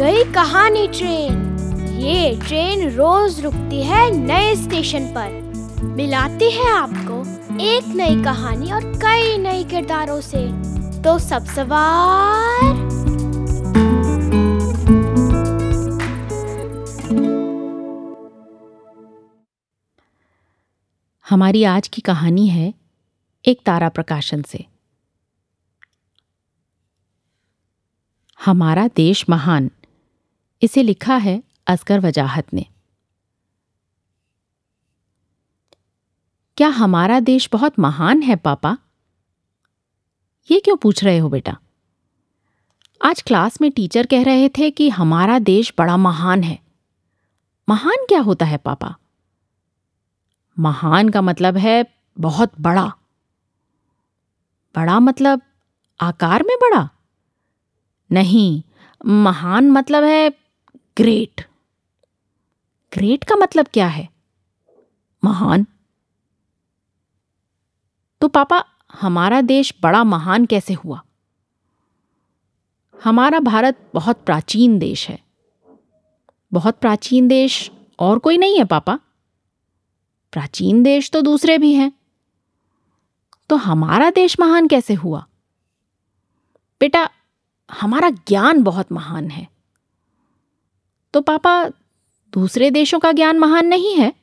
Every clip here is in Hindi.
पुरानी ट्रेन। ये ट्रेन रोज रुकती है नए स्टेशन पर। मिलाती है आपको एक नई कहानी और कई नए किरदारों से। तो सब सवार। हमारी आज की कहानी है एक तारा प्रकाशन से। हमारा देश महान। इसे लिखा है असगर वजाहत ने। क्या हमारा देश बहुत महान है पापा? ये क्यों पूछ रहे हो बेटा? आज क्लास में टीचर कह रहे थे कि हमारा देश बड़ा महान है। महान क्या होता है पापा? महान का मतलब है बहुत बड़ा। बड़ा मतलब आकार में बड़ा? नहीं, महान मतलब है ग्रेट। ग्रेट का मतलब क्या है? महान। तो पापा, हमारा देश बड़ा महान कैसे हुआ? हमारा भारत बहुत प्राचीन देश है। बहुत प्राचीन देश और कोई नहीं है पापा। प्राचीन देश तो दूसरे भी हैं। तो हमारा देश महान कैसे हुआ? बेटा, हमारा ज्ञान बहुत महान है। तो पापा, दूसरे देशों का ज्ञान महान नहीं है?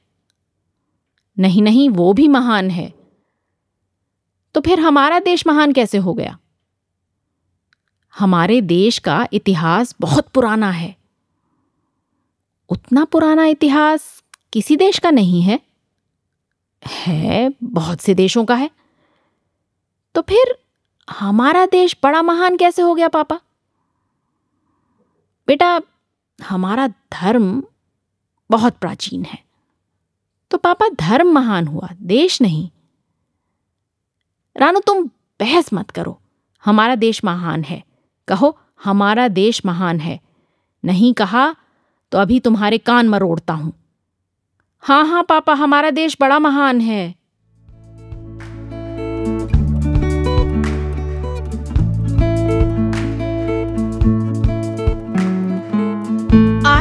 नहीं नहीं, वो भी महान है। तो फिर हमारा देश महान कैसे हो गया? हमारे देश का इतिहास बहुत पुराना है। उतना पुराना इतिहास किसी देश का नहीं है। है, बहुत से देशों का है। तो फिर हमारा देश बड़ा महान कैसे हो गया, पापा? बेटा हमारा धर्म बहुत प्राचीन है। तो पापा, धर्म महान हुआ, देश नहीं। रानू, तुम बहस मत करो, हमारा देश महान है। कहो, हमारा देश महान है। नहीं कहा तो अभी तुम्हारे कान मरोड़ता हूँ। हाँ हाँ पापा, हमारा देश बड़ा महान है।